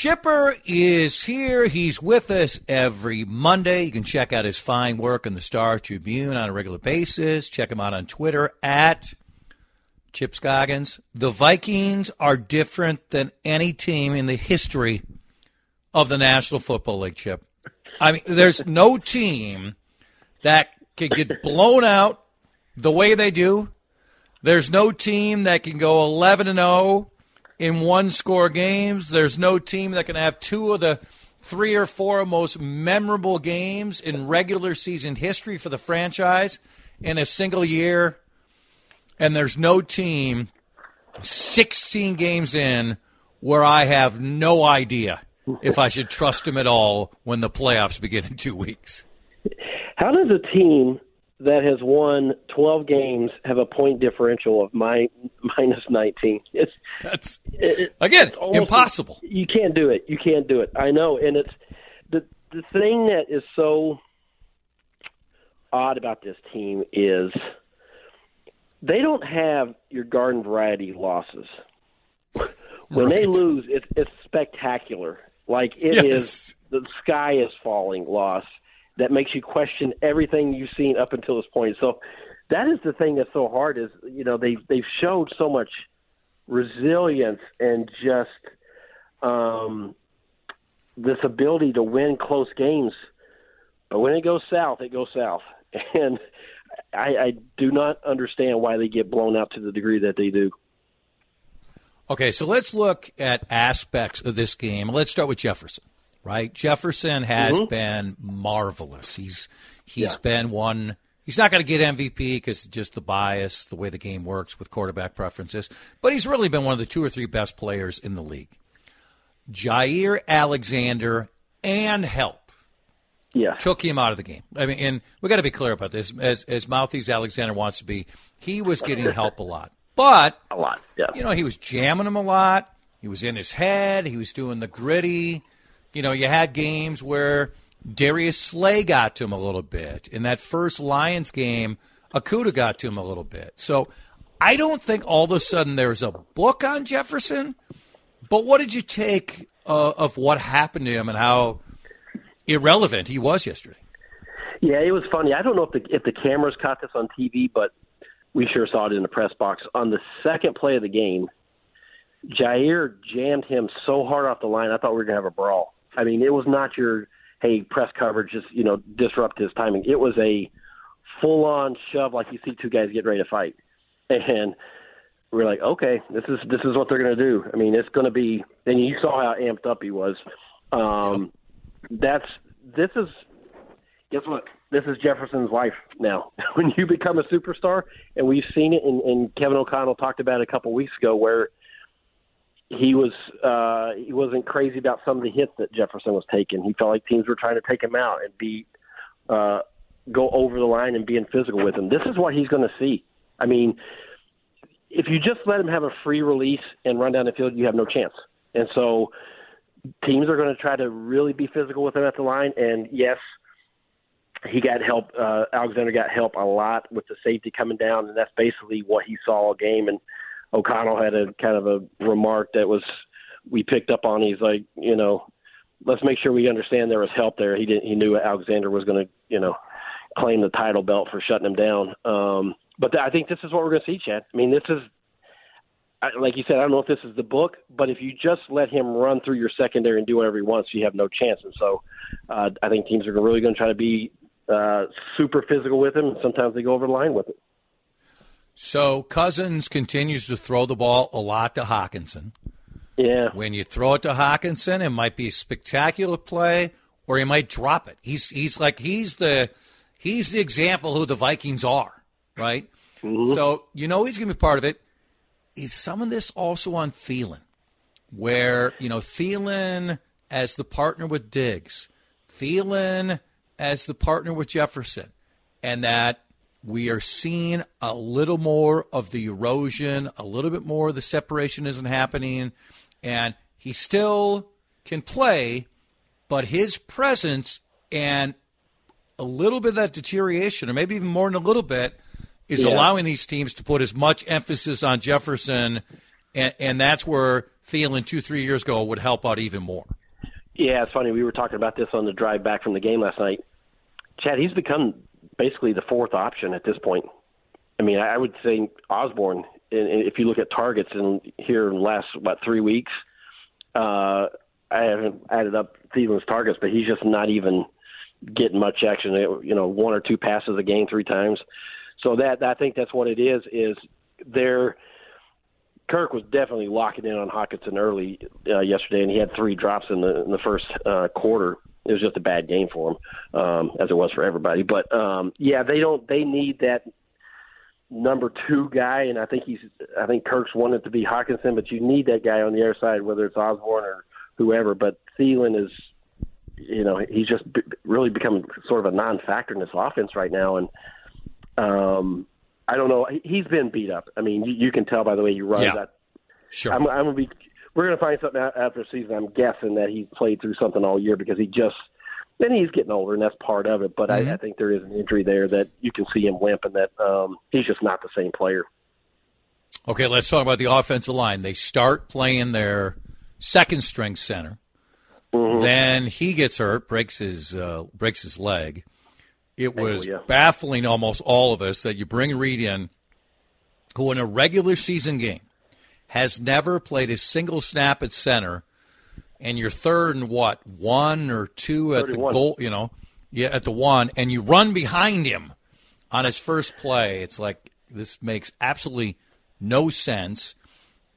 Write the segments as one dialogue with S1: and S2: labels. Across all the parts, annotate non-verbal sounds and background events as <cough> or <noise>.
S1: Chipper is here. He's with us every Monday. You can check out his fine work in the Star Tribune on a regular basis. Check him out on Twitter at Chip Scoggins. The Vikings are different than any team in the history of the National Football League, Chip. I mean, there's no team that can get blown out the way they do. There's no team that can go 11 and 0 in one score games. There's no team that can have two of the three or four most memorable games in regular season history for the franchise in a single year. And there's no team 16 games in where I have no idea if I should trust him at all when the playoffs begin in two weeks.
S2: How does a team that has won 12 games have a point differential of my, <laughs> minus 19. <laughs> It's
S1: that's it, again almost, impossible.
S2: You can't do it. You can't do it. I know, and it's the the thing that is so odd about this team is they don't have your garden variety losses. <laughs> When right. they lose, it's it's spectacular. Like it yes. is the sky is falling loss that makes you question everything you've seen up until this point. So that is the thing that's so hard is you know they they've showed so much resilience and just um, this ability to win close games, but when it goes south, it goes south, <laughs> and I, I do not understand why they get blown out to the degree that they do.
S1: Okay, so let's look at aspects of this game. Let's start with Jefferson right? Jefferson has mm-hmm. been marvelous. He's he's yeah. been one. He's not going to get MVP because just the bias, the way the game works with quarterback preferences. But he's really been one of the two or three best players in the league. Jaire Alexander and help.
S2: Yeah.
S1: Took him out of the game. I mean, and we got to be clear about this. As as mouthy as Alexander wants to be, he was getting help a lot. But
S2: a lot, yeah.
S1: You know, he was jamming him a lot. He was in his head. He was doing the gritty. You know, you had games where Darius Slay got to him a little bit. In that first Lions game, Okudah got to him a little bit. So I don't think all of a sudden there's a book on Jefferson. But what did you take uh, of what happened to him and how irrelevant he was yesterday?
S2: Yeah, it was funny. I don't know if the if the cameras caught this on TV, but we sure saw it in the press box. On the second play of the game, Jaire jammed him so hard off the line, I thought we were gonna have a brawl. I mean, it was not your hey press coverage just you know disrupt his timing. It was a full on shove like you see two guys get ready to fight, <laughs> and we're like, okay, this is this is what they're to do. I mean, it's to be. And you saw how amped up he was. Um, that's this is. Guess what? This is Jefferson's life now. <laughs> when you become a superstar, and we've seen it, and, and Kevin O'Connell talked about it a couple weeks ago, where he was uh, he wasn't crazy about some of the hits that Jefferson was taking. He felt like teams were trying to take him out and be uh, go over the line and being physical with him. This is what he's going to see. I mean, if you just let him have a free release and run down the field, you have no chance. And so teams are going to try to really be physical with him at the line. And yes, he got help. Uh, Alexander got help a lot with the safety coming down, and that's basically what he saw all game. And O'Connell had a kind of a remark that was we picked up on. He's like, you know, let's make sure we understand there was help there. He didn't. He knew Alexander was going to, you know, claim the title belt for shutting him down. Um, but th- I think this is what we're going to see, Chad. I mean, this is like you said. I don't know if this is the book, but if you just let him run through your secondary and do whatever he wants, you have no chance. And so, uh, I think teams are really going to try to be uh, super physical with him. And sometimes they go over the line with it.
S1: So Cousins continues to throw the ball a lot to Hockenson.
S2: Yeah.
S1: When you throw it to Hockenson, it might be a spectacular play, or he might drop it. He's he's like he's the he's the example who the Vikings are, right? Mm-hmm. So you know he's going to be part of it. Is some of this also on Thielen, where you know Thielen as the partner with Diggs, Thielen as the partner with Jefferson, and that we are seeing a little more of the erosion, a little bit more of the separation isn't happening, and he still can play, but his presence and a little bit of that deterioration, or maybe even more than a little bit, is yeah. allowing these teams to put as much emphasis on Jefferson, and, and that's where Thielen two, three years ago would help out even more.
S2: Yeah, it's funny. We were talking about this on the drive back from the game last night. Chad, he's become basically the fourth option at this point. I mean, I would say Osborn. If you look at targets in here in the last what three weeks, uh, I haven't added up Thielen's targets, but he's just not even getting much action. You know, one or two passes a game, three times. So that I think that's what it is. Is there? Kirk was definitely locking in on Hockenson early uh, yesterday, and he had three drops in the in the first uh, quarter. It was just a bad game for him, um, as it was for everybody. But um, yeah, they don't. They need that number two guy, and I think he's. I think Kirk's wanted to be Hockenson, but you need that guy on the other side, whether it's Osborn or whoever. But Thielen is, you know, he's just b- really become sort of a non-factor in this offense right now, and um, I don't know. He's been beat up. I mean, you, you can tell by the way he runs.
S1: Yeah.
S2: That
S1: Sure.
S2: I'm, I'm gonna be. We're gonna find something out after the season. I'm guessing that he played through something all year because he just. Then he's getting older, and that's part of it. But
S1: Mm-hmm.
S2: I, I think there is an injury there that you can see him limp, and that um, he's just not the same player.
S1: Okay, let's talk about the offensive line. They start playing their second string center. Then he gets hurt, breaks his uh, breaks his leg. It was
S2: yeah.
S1: baffling almost all of us that you bring Reed in, who in a regular season game has never played a single snap at center, and you're third and what one or two at the goal, you know, yeah, at the one, and you run behind him on his first play. It's like this makes absolutely no sense.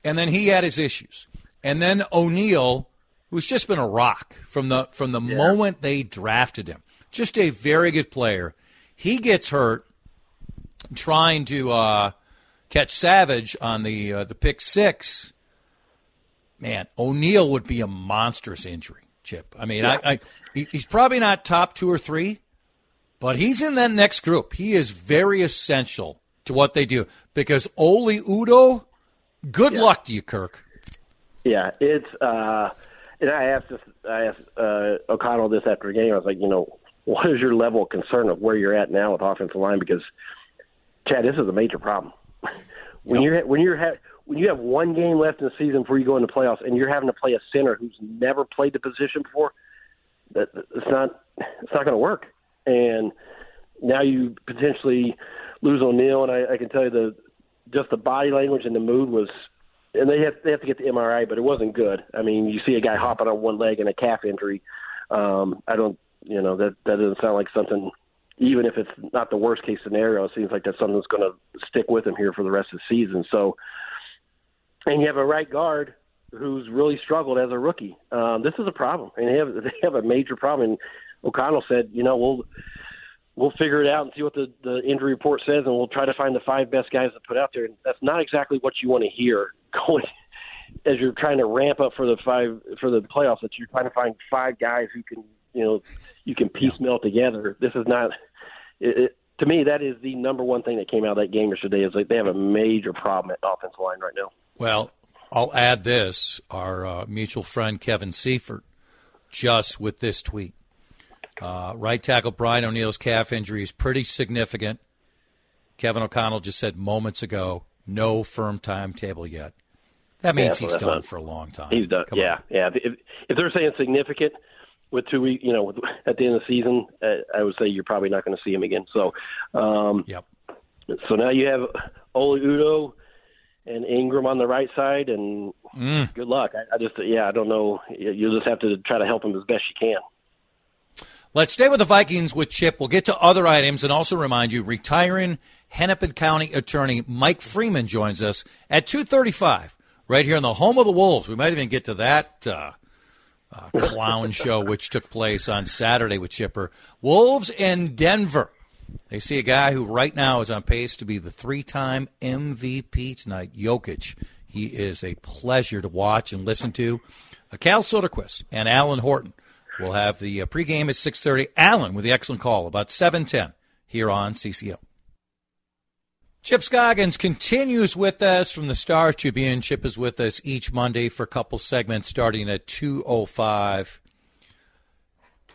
S1: And then he had his issues, and then O'Neill, who's just been a rock from the from the moment they drafted him, just a very good player. He gets hurt trying to uh, catch Savage on the uh, the pick six. Man, O'Neill would be a monstrous injury, Chip. I mean, I, I he's probably not top two or three, but he's in that next group. He is very essential to what they do because Oli Udoh. Good luck to you, Kirk.
S2: Yeah, it's. uh And I asked this. I asked uh, O'Connell this after the game. I was like, you know, what is your level of concern of where you're at now with offensive line? Because, Chad, this is a major problem. When you're when you're ha- when you have one game left in the season before you go into playoffs, and you're having to play a center who's never played the position before, that it's not it's not going to work. And now you potentially lose O'Neill, and I, I can tell you the just the body language and the mood was, and they have they have to get the MRI, but it wasn't good. I mean, you see a guy hopping on one leg and a calf injury. Um, I don't, you know, that that doesn't sound like something. Even if it's not the worst case scenario, it seems like that's something that's going to stick with him here for the rest of the season. So, and you have a right guard who's really struggled as a rookie. Um, this is a problem, and they have <laughs> they have a major problem. And O'Connell said, you know, we'll we'll figure it out and see what the the injury report says, and we'll try to find the five best guys to put out there. And that's not exactly what you want to hear <laughs> going as you're trying to ramp up for the five for the playoffs. That you're trying to find five guys who can you know you can piecemeal together. This is not. It, it, to me, that is the number one thing that came out of that game yesterday. Is like they have a major problem at offensive line right now.
S1: Well, I'll add this. Our uh, mutual friend Kevin Seifert just with this tweet. Uh, right tackle Brian O'Neill's calf injury is pretty significant. Kevin O'Connell just said moments ago, no firm timetable yet. That means
S2: so
S1: he's done
S2: not-
S1: for a long time.
S2: He's done.
S1: Come
S2: yeah,
S1: on.
S2: yeah. If, if they're saying significant with two weeks, you know, with, <laughs> at the end of the season, uh, I would say you're probably not going to see him again. So, um,
S1: Yep.
S2: so now you have Oli Udoh and Ingram on the right side, and
S1: Mm.
S2: good luck. I, I just, yeah, I don't know. You- You'll just have to try to help him as best you can.
S1: Let's stay with the Vikings with Chip. We'll get to other items and also remind you, retiring Hennepin County attorney Mike Freeman joins us at 235 right here in the home of the Wolves. We might even get to that uh, uh, clown show which took place on Saturday with Chipper. Wolves in Denver. They see a guy who right now is on pace to be the three-time MVP tonight, Jokic. He is a pleasure to watch and listen to. Uh, Cal Soderquist and Alan Horton will have the uh, pregame at 6.30. Alan with the excellent call about 7.10 here on CCO. Chip Scoggins continues with us from the Star Tribune. Chip is with us each Monday for a couple segments starting at 2.05.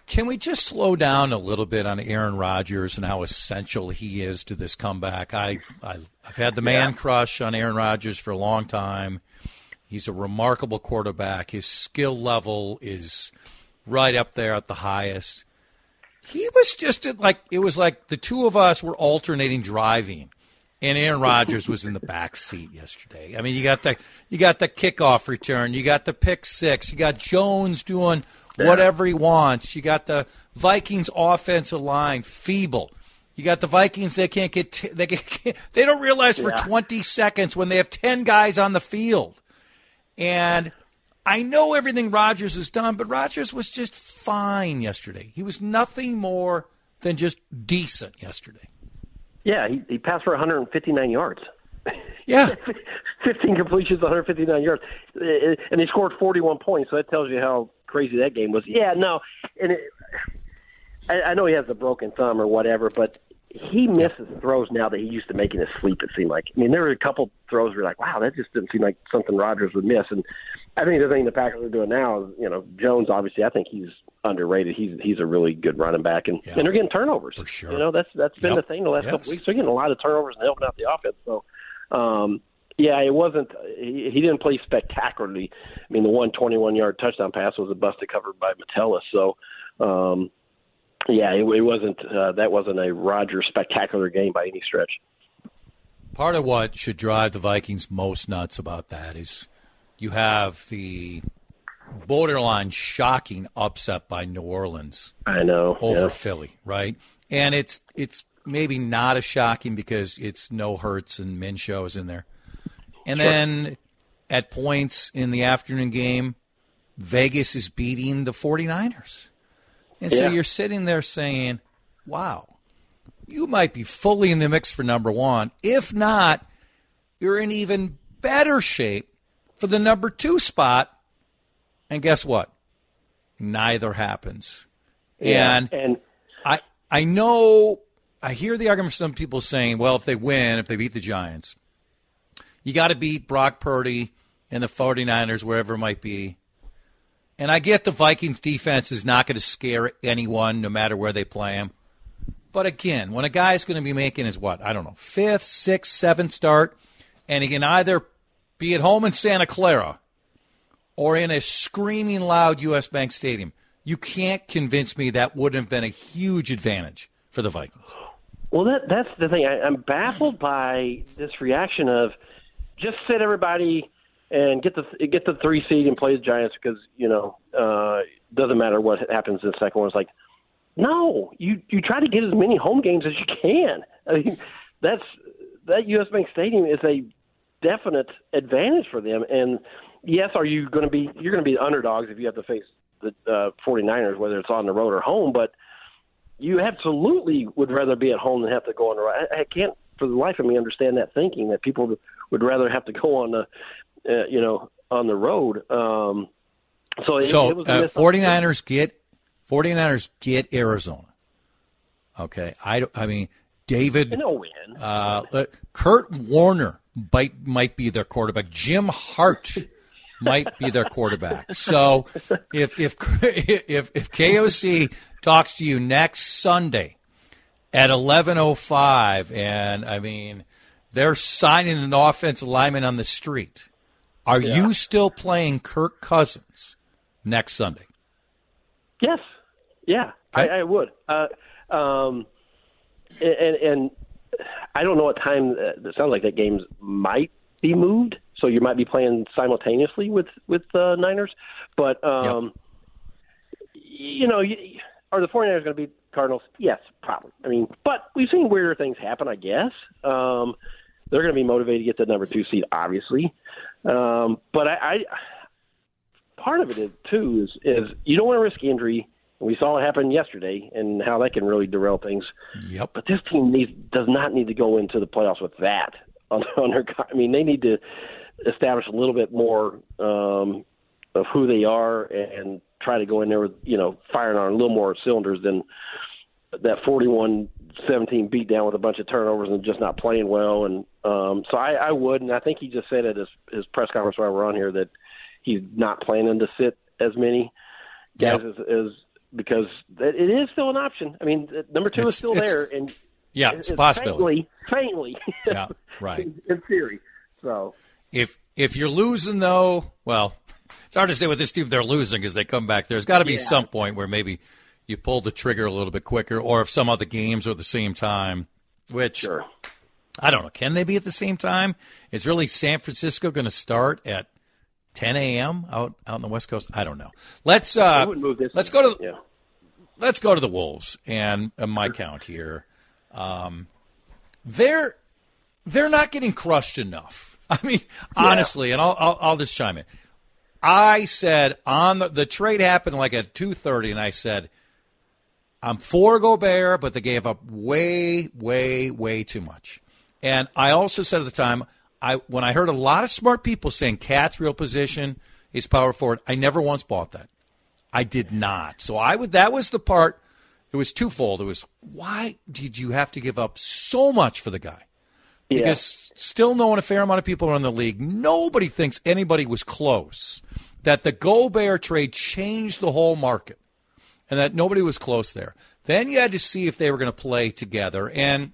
S1: Can we just slow down a little bit on Aaron Rodgers and how essential he is to this comeback? I, I I've had the man crush on Aaron Rodgers for a long time. He's a remarkable quarterback. His skill level is right up there at the highest. He was just like it was like the two of us were alternating driving, and Aaron Rodgers was in the back seat yesterday. I mean, you got the you got the kickoff return, you got the pick six, you got Jones doing whatever he wants, you got the Vikings offensive line feeble. You got the Vikings. They can't get. T- they they don't realize for
S2: Yeah.
S1: 20 seconds when they have 10 guys on the field, and I know everything Rodgers has done, but Rodgers was just fine yesterday. He was nothing more than just decent yesterday.
S2: Yeah, he, he passed for 159 yards. <laughs>
S1: Yeah,
S2: 15 completions, 159 yards, Uh, and he scored 41 points. So that tells you how crazy that game was. Yeah, no, and it, I, I know he has a broken thumb or whatever, but he misses throws now that he used to make in his sleep. It seemed like. I mean, there were a couple throws where you're like, wow, that just didn't seem like something Rodgers would miss. And I think the thing the Packers are doing now is, you know, Jones. Obviously, I think he's underrated. He's he's a really good running back, and
S1: Yeah.
S2: and they're getting turnovers.
S1: For sure.
S2: You know, that's that's been
S1: Yep.
S2: the thing the last
S1: Yes.
S2: couple weeks. They're getting a lot of turnovers and helping out the offense. So. Um, yeah, it wasn't. He, he didn't play spectacularly. I mean, the one 21-yard touchdown pass was a busted cover by Metellus. So, um, yeah, it, it wasn't. Uh, that wasn't a Roger spectacular game by any stretch.
S1: part of what should drive the Vikings most nuts about that is you have the borderline shocking upset by New Orleans
S2: I know.
S1: over
S2: yeah.
S1: Philly, right? And it's it's maybe not as shocking because it's no Hurts and Minshew is in there. And then at points in the afternoon game, Vegas is beating the 49ers. And so
S2: Yeah.
S1: you're sitting there saying, wow, you might be fully in the mix for number one. If not, you're in even better shape for the number two spot. And guess what? Neither happens.
S2: Yeah,
S1: And
S2: and
S1: I I know I hear the argument from some people saying, well, if they win, if they beat the Giants, you got to beat Brock Purdy and the 49ers, wherever it might be. And I get the Vikings defense is not going to scare anyone, no matter where they play him. But again, when a guy is going to be making his what I don't know fifth, sixth, seventh start, and he can either be at home in Santa Clara or in a screaming loud U.S. Bank Stadium, you can't convince me that wouldn't have been a huge advantage for the Vikings.
S2: well, that that's the thing. I, I'm baffled by this reaction of just sit everybody and get the get the three seed and play the Giants because you know uh, doesn't matter what happens in the second one. It's like no, you you try to get as many home games as you can. I mean, that's that U.S. Bank Stadium is a definite advantage for them. And yes, are you going to be you're going to be underdogs if you have to face the uh, 49ers, whether it's on the road or home, but you absolutely would rather be at home than have to go on the road. I, I can't for the life of me understand that thinking that people would rather have to go on the uh, you know on the road. Um, so it,
S1: So
S2: it was
S1: uh, 49ers get 49ers get Arizona. Okay, I I mean David
S2: they'll win.
S1: Uh, uh, Kurt Warner might might be their quarterback. Jim Hart <laughs> might be their quarterback. So if if <laughs> if if KOC talks to you next Sunday at eleven oh five, and I mean they're signing an offensive lineman on the street, are you still playing Kirk Cousins next Sunday?
S2: Yes, yeah,
S1: Okay.
S2: I, I would. Uh, um, and, and I don't know what time. Uh, it sounds like that game might be moved, so you might be playing simultaneously with with the Niners. But um, you know, you, are the 49ers going to be Cardinals? Yes, probably. I mean, but we've seen weirder things happen. I guess um, they're going to be motivated to get the number two seed, obviously. Um, but I, I part of it is too is is you don't want to risk injury. We saw it happen yesterday, and how that can really derail things.
S1: Yep.
S2: But this team needs does not need to go into the playoffs with that on, <laughs> on their. I mean, they need to establish a little bit more um, of who they are and try to go in there with you know firing on a little more cylinders than that 41-17 beat down with a bunch of turnovers and just not playing well. And um, so I, I would, and I think he just said at his, his press conference while we're on here that he's not planning to sit as many guys
S1: Yep.
S2: as, as because it is still an option. I mean, number two
S1: It's-
S2: is still there, and
S1: Yeah, it's a possibility.
S2: Faintly, faintly,
S1: Yeah, right. <laughs>
S2: in theory. So
S1: If if you're losing though, well, <laughs> it's hard to say with this team they're losing as they come back. There's got to be
S2: Yeah.
S1: some point where maybe you pull the trigger a little bit quicker, or if some other games are at the same time, which
S2: Sure.
S1: I don't know. Can they be at the same time? Is really San Francisco going to start at 10 a.m. out out on the West Coast? I don't know. Let's uh,
S2: move this.
S1: let's go to
S2: yeah.
S1: let's go to the Wolves and uh, my count here. Um, they're they're not getting crushed enough. <laughs> I mean, honestly, and I'll, I'll I'll just chime in. I said on the, the trade happened like at two thirty, and I said I'm for Gobert, but they gave up way, way, way too much. And I also said at the time, I when I heard a lot of smart people saying Cat's real position is power forward, I never once bought that. I did not. So I would that was the part it was twofold. It was why did you have to give up so much for the guy?
S2: Yeah.
S1: Because still knowing a fair amount of people around the league, nobody thinks anybody was close. That the Gobert trade changed the whole market and that nobody was close there. Then you had to see if they were going to play together. And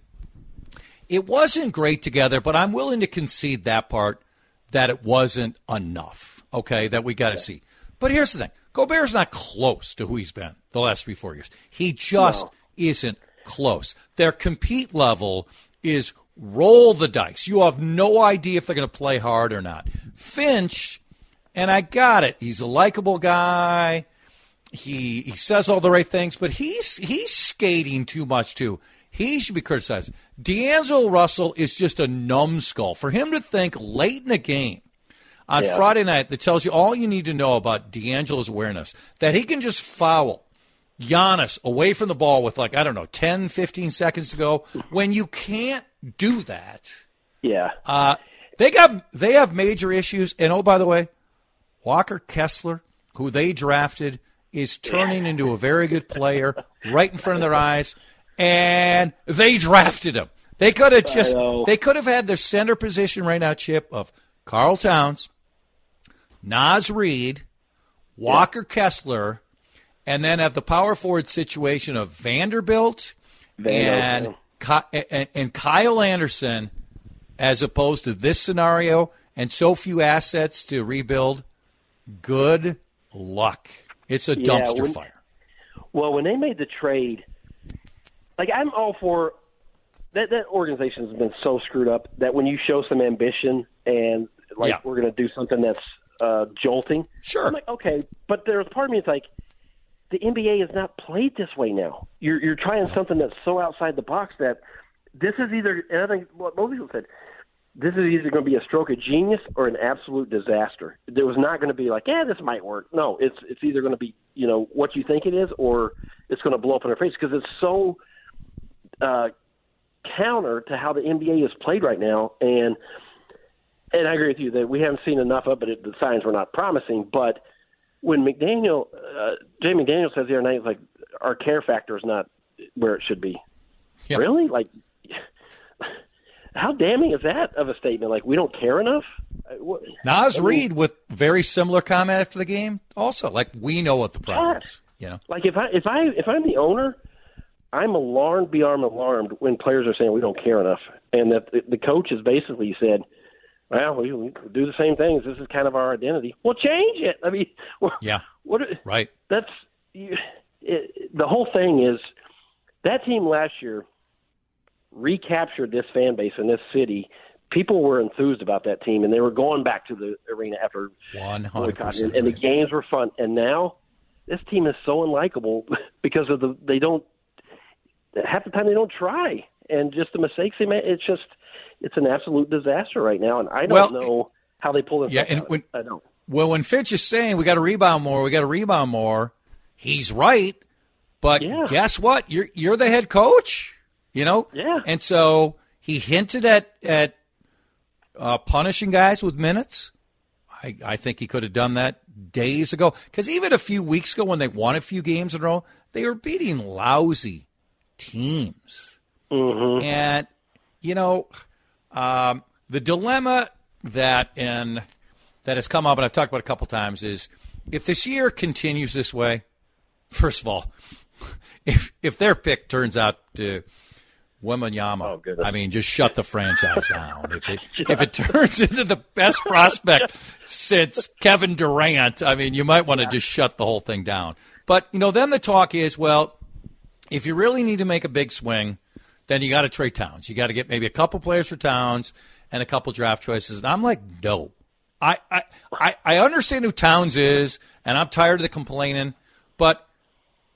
S1: it wasn't great together, but I'm willing to concede that part that it wasn't enough. Okay, that we got to see. But here's the thing Gobert's not close to who he's been the last three, four years. He just
S2: No.
S1: isn't close. Their compete level is roll the dice. You have no idea if they're going to play hard or not. Finch, and I got it. He's a likable guy he he says all the right things, but he's he's skating too much too. He should be criticized. D'Angelo Russell is just a numbskull. For him to think late in a game on
S2: Yeah.
S1: Friday night that tells you all you need to know about D'Angelo's awareness that he can just foul Giannis away from the ball with like I don't know 10, 15 seconds to go. When you can't do that,
S2: Yeah.
S1: uh, they got they have major issues. And oh, by the way, Walker Kessler, who they drafted, is turning into a very good player <laughs> right in front of their eyes, and they drafted him. They could have just they could have had their center position right now, Chip of Karl Towns, Naz Reid, Walker Kessler, and then have the power forward situation of Vanderbilt and,
S2: Vanderbilt.
S1: And and Kyle Anderson, as opposed to this scenario and so few assets to rebuild. Good luck. It's a
S2: Yeah,
S1: dumpster
S2: when-
S1: fire.
S2: Well, when they made the trade, like I'm all for that. That organization has been so screwed up that when you show some ambition and like
S1: Yeah.
S2: we're going to do something that's uh, jolting,
S1: Sure.
S2: I'm like, okay, but there's part of me that's like, the NBA is not played this way now. You're you're trying something that's so outside the box that this is either. And I think what most people said. This is either going to be a stroke of genius or an absolute disaster. There was not going to be like, yeah, this might work. No, it's it's either going to be, you know, what you think it is, or it's going to blow up in their face because it's so uh, counter to how the NBA is played right now. And and I agree with you that we haven't seen enough of it. The signs were not promising. But when McDaniel, uh, Jamie McDaniel says the other night, he's like, our care factor is not where it should be. Really? Like, how damning is that of a statement? Like, we don't care enough? Uh, what-
S1: Naz
S2: I mean,
S1: Reid with very similar comment after the game. Also, like we know what the problem
S2: Yes.
S1: is. You know,
S2: Like, if I if I if I'm the owner, I'm alarmed beyond alarmed when players are saying we don't care enough, and that the, the coach has basically said, "Well, we, we do the same things. This is kind of our identity. Well, change it. I mean, <laughs>
S1: Yeah.
S2: what
S1: right?
S2: that's you, it, the whole thing is that team last year recaptured this fan base in this city. People were enthused about that team, and they were going back to the arena after
S1: One hundred
S2: boycott,
S1: percent.
S2: and, and the games were fun. And now this team is so unlikable <laughs> because of the they don't half the time they don't try, and just the mistakes they make. It's just it's an absolute disaster right now, and I don't
S1: Well,
S2: know how they pull this.
S1: yeah, and when-
S2: I don't.
S1: Well, when Finch is saying we got to rebound more, we got to rebound more, he's right. But
S2: Yeah.
S1: guess what? You're you're the head coach, you know.
S2: Yeah.
S1: And so he hinted at at uh, punishing guys with minutes. I I think he could have done that days ago. Because even a few weeks ago, when they won a few games in a row, they were beating lousy teams.
S2: Mm-hmm.
S1: And you know, um, the dilemma that and that has come up, and I've talked about a couple times, is if this year continues this way. <laughs> First of all, <laughs> if if their pick turns out to Wembanyama.
S2: Oh.
S1: I mean, just shut the franchise down. If it <laughs> if it turns into the best prospect since Kevin Durant, I mean, you might want to just shut the whole thing down. But you know, then the talk is, well, if you really need to make a big swing, then you got to trade Towns. You got to get maybe a couple players for Towns and a couple draft choices. And I'm like, no. I, I, I, I understand who Towns is, and I'm tired of the complaining, but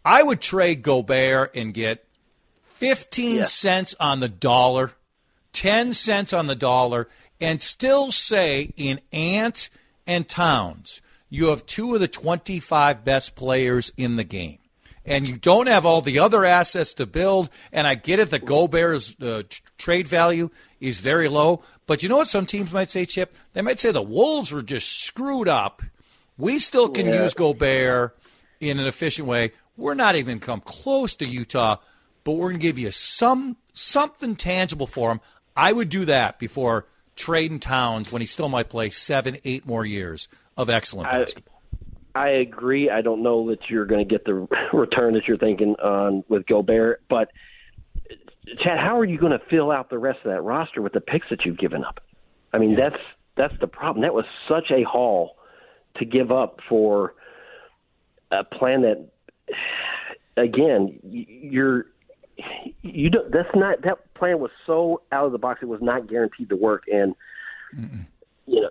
S1: I would trade Gobert and get 15
S2: Yeah.
S1: cents on the dollar, 10 cents on the dollar, and still say in Ant and Towns, you have two of the 25 best players in the game. And you don't have all the other assets to build. And I get it, the Gobert's uh, t- trade value is very low. But you know what some teams might say, Chip? They might say the Wolves were just screwed up. We still can
S2: Yeah.
S1: use Gobert in an efficient way. We're not even come close to Utah, but we're going to give you some something tangible for him. I would do that before trading Towns when he still might play seven, eight more years of excellent
S2: I-
S1: basketball.
S2: I agree. I don't know that you're going to get the <laughs> return that you're thinking on with Gobert, but Chad, how are you going to fill out the rest of that roster with the picks that you've given up? I mean, that's that's the problem. That was such a haul to give up for a plan that, again, you're you don't. That's not that plan was so out of the box. It was not guaranteed to work, and you know,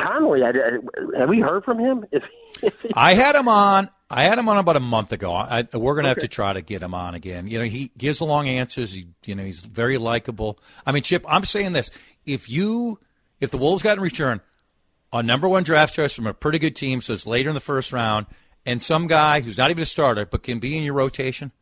S2: Conley. I, have we heard from him? If, <laughs> if he,
S1: I had him on. I had him on about a month ago. I, we're going to have to try to get him on again. You know, he gives long answers. He, you know, he's very likable. I mean, Chip, I'm saying this: if you, if the Wolves got in return a number one draft choice from a pretty good team, so it's later in the first round, and some guy who's not even a starter but can be in your rotation,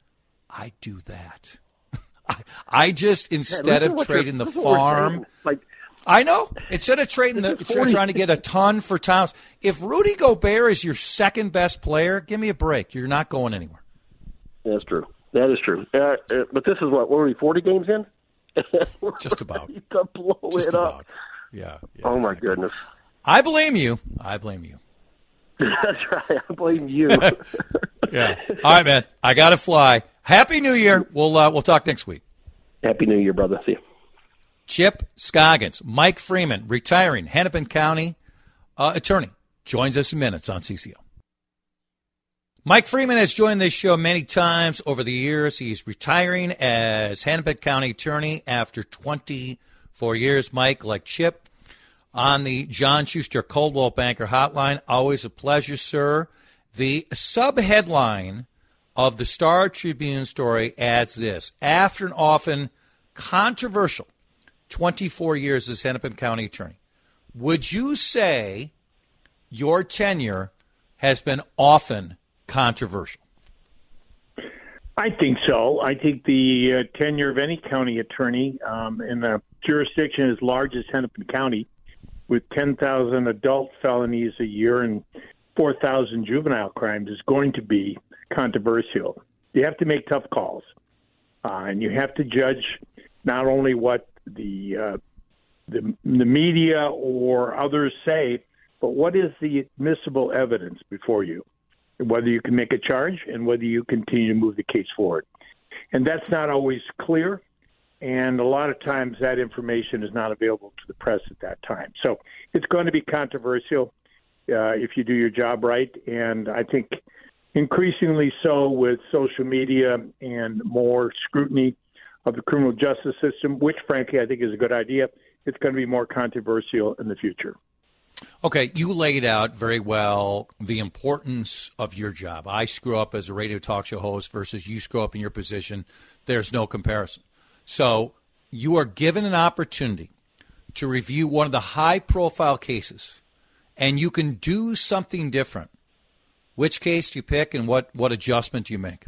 S1: I do that. <laughs> I, I just instead
S2: listen
S1: of trading the
S2: listen <laughs> what we're
S1: farm.
S2: like
S1: I know. Instead of trading the,
S2: This is
S1: instead of
S2: 40
S1: trying to get a ton for Towns, if Rudy Gobert is your second best player, give me a break. You're not going anywhere.
S2: that's true. That is true. Uh, uh, but this is what? What are we? Forty games in? <laughs>
S1: Just about.
S2: to blow
S1: Just
S2: it
S1: about.
S2: up.
S1: Yeah. yeah,
S2: Oh my
S1: exactly.
S2: goodness.
S1: I blame you. I blame you. <laughs>
S2: That's right. I blame you. <laughs>
S1: Yeah. All right, man. I got to fly. Happy New Year. We'll uh, we'll talk next week.
S2: Happy New Year, brother. See you.
S1: Chip Scoggins, Mike Freeman, retiring Hennepin County uh, attorney, joins us in minutes on CCO. Mike Freeman has joined this show many times over the years. He's retiring as Hennepin County attorney after 24 years. Mike, like Chip, on the John Schuster Coldwell Banker Hotline. Always a pleasure, sir. The subheadline of the Star Tribune story adds this After an often controversial 24 years as Hennepin County attorney, would you say your tenure has been often controversial?
S3: I think so. I think the uh, tenure of any county attorney um, in a jurisdiction as large as Hennepin County, with 10,000 adult felonies a year and 4,000 juvenile crimes, is going to be controversial. You have to make tough calls, uh, and you have to judge not only what the uh, the, the media or others say, but what is the admissible evidence before you whether you can make a charge and whether you continue to move the case forward. And that's not always clear. And a lot of times that information is not available to the press at that time. So it's going to be controversial uh, if you do your job right. And I think increasingly so with social media and more scrutiny of the criminal justice system, which frankly I think is a good idea. It's going to be more controversial in the future.
S1: Okay, you laid out very well the importance of your job. I screw up as a radio talk show host versus you screw up in your position. There's no comparison. So you are given an opportunity to review one of the high profile cases, and you can do something different. Which case do you pick, and what, what adjustment do you make?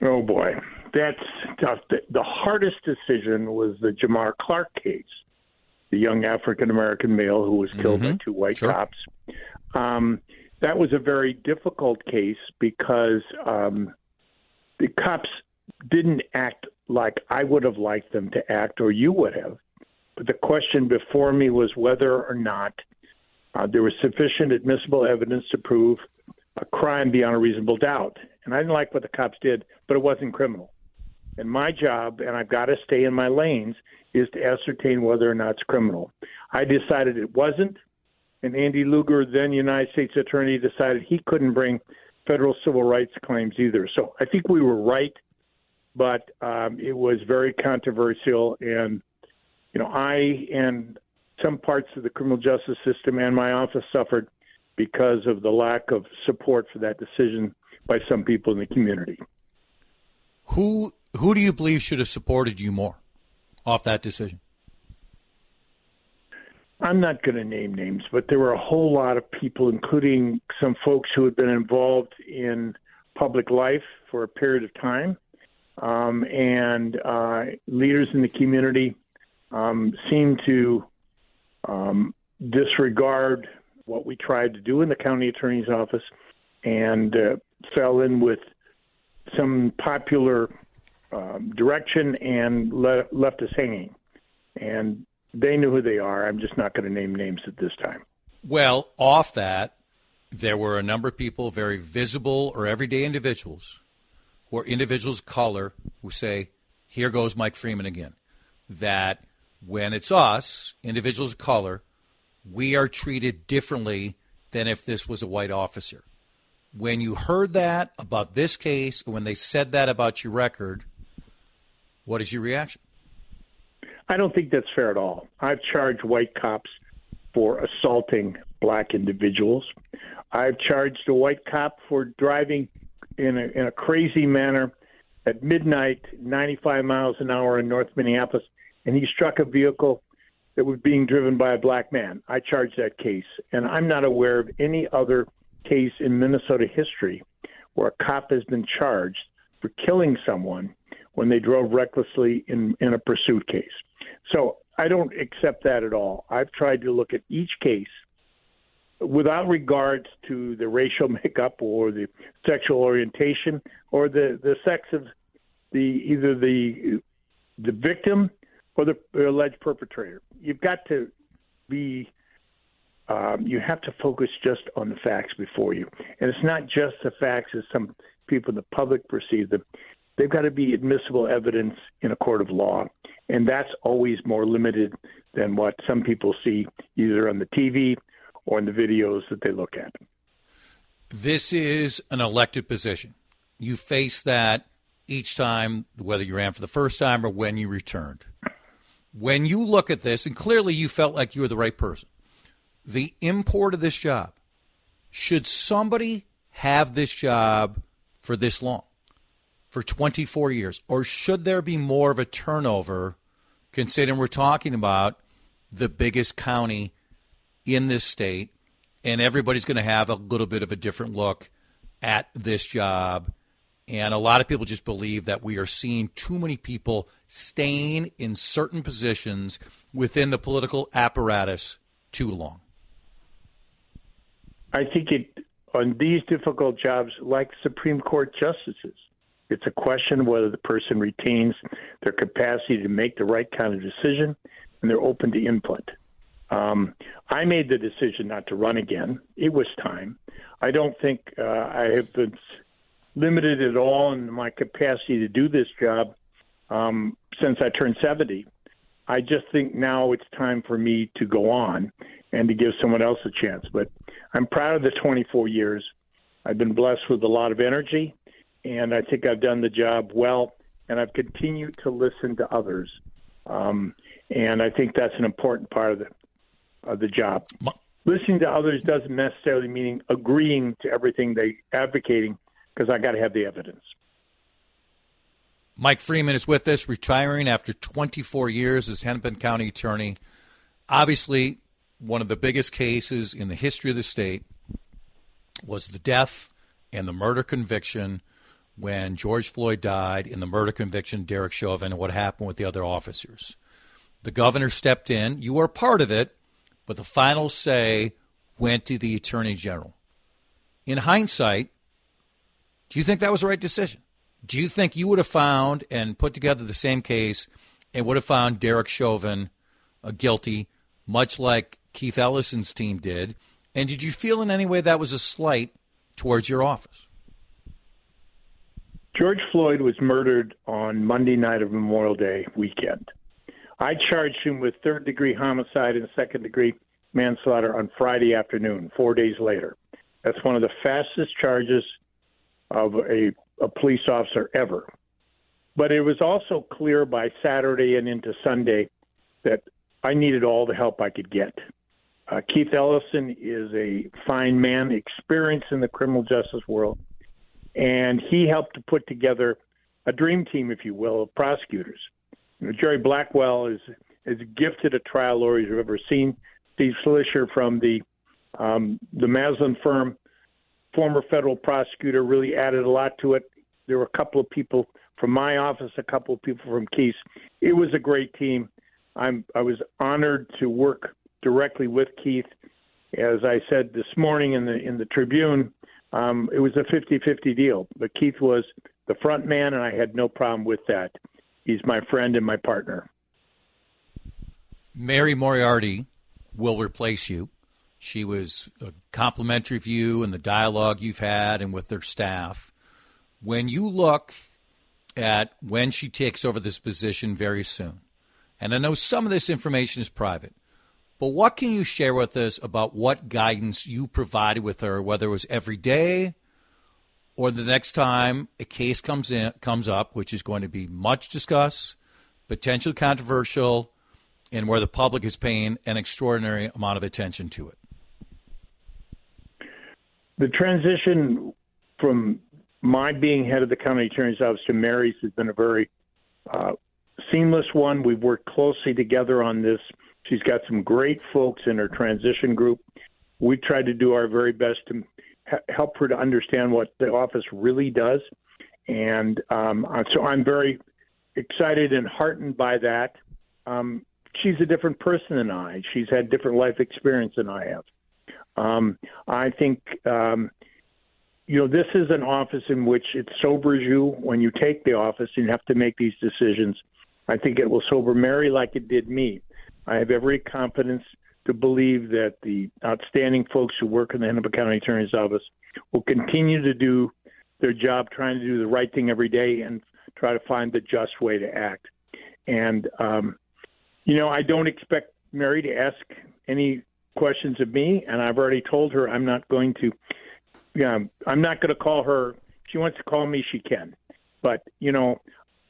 S3: Oh boy, that's tough. The, the hardest decision was the Jamar Clark case, the young African American male who was killed by two white
S1: Sure.
S3: cops. Um, that was a very difficult case because um, the cops didn't act like I would have liked them to act, or you would have. But the question before me was whether or not uh, there was sufficient admissible evidence to prove a crime beyond a reasonable doubt. And I didn't like what the cops did, but it wasn't criminal. And my job, and I've got to stay in my lanes, is to ascertain whether or not it's criminal. I decided it wasn't, and Andy Luger, then United States Attorney, decided he couldn't bring federal civil rights claims either. So I think we were right, but um, it was very controversial, and you know I and some parts of the criminal justice system and my office suffered because of the lack of support for that decision by some people in the community.
S1: Who who do you believe should have supported you more off that decision?
S3: I'm not going to name names, but there were a whole lot of people, including some folks who had been involved in public life for a period of time, um, and uh, leaders in the community um, seemed to um, disregard what we tried to do in the county attorney's office and uh, fell in with some popular um, direction and le- left us hanging. And they knew who they are. I'm just not going to name names at this time.
S1: Well, off that, there were a number of people, very visible or everyday individuals, or individuals of color, who say, "Here goes Mike Freeman again." That when it's us, individuals of color, we are treated differently than if this was a white officer. When you heard that about this case, when they said that about your record, what is your reaction?
S3: I don't think that's fair at all. I've charged white cops for assaulting black individuals. I've charged a white cop for driving in a, in a crazy manner at midnight, 95 miles an hour in North Minneapolis, and he struck a vehicle that was being driven by a black man. I charged that case, and I'm not aware of any other case in Minnesota history where a cop has been charged for killing someone when they drove recklessly in, in a pursuit case. So I don't accept that at all. I've tried to look at each case without regards to the racial <laughs> makeup or the sexual orientation or the, the sex of the either the the victim or the alleged perpetrator. You've got to be um, you have to focus just on the facts before you, and it's not just the facts as some people in the public perceive them. They've got to be admissible evidence in a court of law, and that's always more limited than what some people see either on the TV or in the videos that they look at.
S1: This is an elected position. You face that each time, whether you ran for the first time or when you returned. When you look at this, and clearly you felt like you were the right person, the import of this job, should somebody have this job for this long? For 24 years? Or should there be more of a turnover, considering we're talking about the biggest county in this state, and everybody's going to have a little bit of a different look at this job? And a lot of people just believe that we are seeing too many people staying in certain positions within the political apparatus too long.
S3: I think it on these difficult jobs, like Supreme Court justices, it's a question whether the person retains their capacity to make the right kind of decision and they're open to input. Um, I made the decision not to run again. It was time. I don't think uh, I have been limited at all in my capacity to do this job um, since I turned 70. I just think now it's time for me to go on and to give someone else a chance. But I'm proud of the 24 years. I've been blessed with a lot of energy and I think I've done the job well, and I've continued to listen to others, um, and I think that's an important part of the of the job. Listening to others doesn't necessarily mean agreeing to everything they advocating, because I got to have the evidence.
S1: Mike Freeman is with us, retiring after 24 years as Hennepin County Attorney. Obviously, one of the biggest cases in the history of the state was the death and the murder conviction when George Floyd died in the murder conviction, Derek Chauvin, and what happened with the other officers. The governor stepped in. You were part of it, but the final say went to the attorney general. In hindsight, do you think that was the right decision? Do you think you would have found and put together the same case and would have found Derek Chauvin uh, guilty, much like Keith Ellison's team did? And did you feel in any way that was a slight towards your office?
S3: George Floyd was murdered on Monday night of Memorial Day weekend. I charged him with third degree homicide and second degree manslaughter on Friday afternoon, four days later. That's one of the fastest charges of a, a police officer ever. But it was also clear by Saturday and into Sunday that I needed all the help I could get. Uh, Keith Ellison is a fine man, experienced in the criminal justice world, and he helped to put together a dream team, if you will, of prosecutors. You know, Jerry Blackwell is as gifted a trial lawyer as you've ever seen. Steve Schleicher from the um, the Maslon firm, former federal prosecutor, really added a lot to it. There were a couple of people from my office, a couple of people from Keith. It was a great team. I'm I was honored to work directly with Keith. As I said this morning in the in the Tribune, um, it was a 50-50 deal. But Keith was the front man, and I had no problem with that. He's my friend and my partner.
S1: Mary Moriarty will replace you. She was a complimentary of you and the dialogue you've had and with their staff. When you look at when she takes over this position very soon, and I know some of this information is private, but what can you share with us about what guidance you provided with her, whether it was every day or the next time a case comes in comes up, which is going to be much discussed, potentially controversial, and where the public is paying an extraordinary amount of attention to it?
S3: The transition from my being head of the county attorney's office to Mary's has been a very uh, seamless one. We've worked closely together on this. She's got some great folks in her transition group. We tried to do our very best to help her to understand what the office really does. And um, uh, so I'm very excited and heartened by that. Um, she's a different person than I. She's had different life experience than I have. Um, I think, um, you know, this is an office in which it sobers you when you take the office and you have to make these decisions. I think it will sober Mary like it did me. I have every confidence to believe that the outstanding folks who work in the Hennepin County Attorney's Office will continue to do their job, trying to do the right thing every day and try to find the just way to act. And, um, you know, I don't expect Mary to ask any questions of me, and I've already told her I'm not going to. Yeah, I'm not going to call her. If she wants to call me, she can. But you know,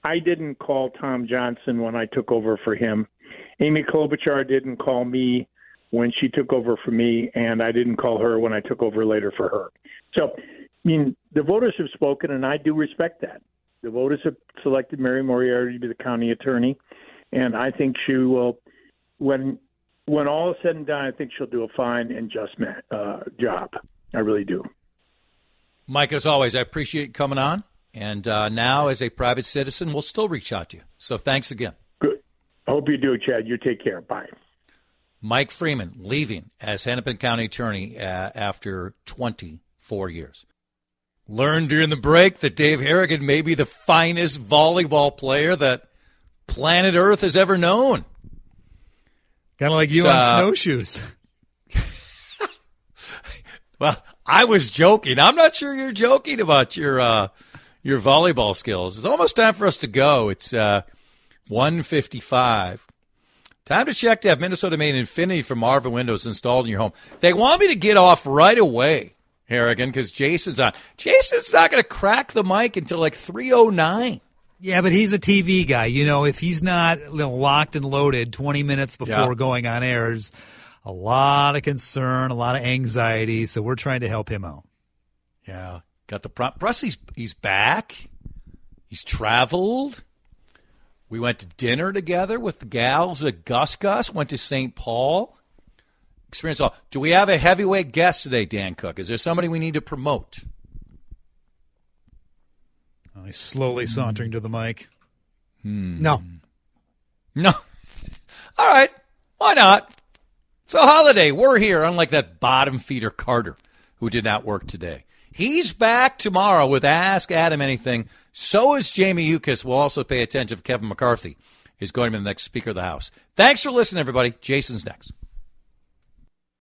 S3: I didn't call Tom Johnson when I took over for him. Amy Klobuchar didn't call me when she took over for me, and I didn't call her when I took over later for her. So, I mean, the voters have spoken, and I do respect that. The voters have selected Mary Moriarty to be the county attorney, and I think she will, when when all is said and done, I think she'll do a fine and just uh, job. I really do.
S1: Mike, as always, I appreciate you coming on. And uh, now, as a private citizen, we'll still reach out to you. So thanks again.
S3: Good. I hope you do, Chad. You take care. Bye.
S1: Mike Freeman leaving as Hennepin County Attorney uh, after 24 years. Learned during the break that Dave Harrigan may be the finest volleyball player that planet Earth has ever known.
S4: Kind of like you so, on snowshoes. <laughs>
S1: well, I was joking. I'm not sure you're joking about your uh, your volleyball skills. It's almost time for us to go. It's uh, 155. Time to check to have Minnesota made Infinity from Marvin Windows installed in your home. They want me to get off right away, Harrigan, because Jason's on. Jason's not going to crack the mic until like 309.
S4: Yeah, but he's a TV guy. You know, if he's not locked and loaded 20 minutes before yeah. going on air, there's a lot of concern, a lot of anxiety. So we're trying to help him out.
S1: Yeah, got the prompt. Plus, he's he's back. He's traveled. We went to dinner together with the gals at Gus Gus, went to St. Paul. Experience all. Do we have a heavyweight guest today, Dan Cook? Is there somebody we need to promote?
S4: Oh, he's slowly sauntering to the mic.
S1: Hmm.
S4: No.
S1: No. <laughs> all right. Why not? So, Holiday, we're here, unlike that bottom feeder Carter who did not work today. He's back tomorrow with Ask Adam Anything. So is Jamie Yuccas. We'll also pay attention to Kevin McCarthy is going to be the next Speaker of the House. Thanks for listening, everybody. Jason's next.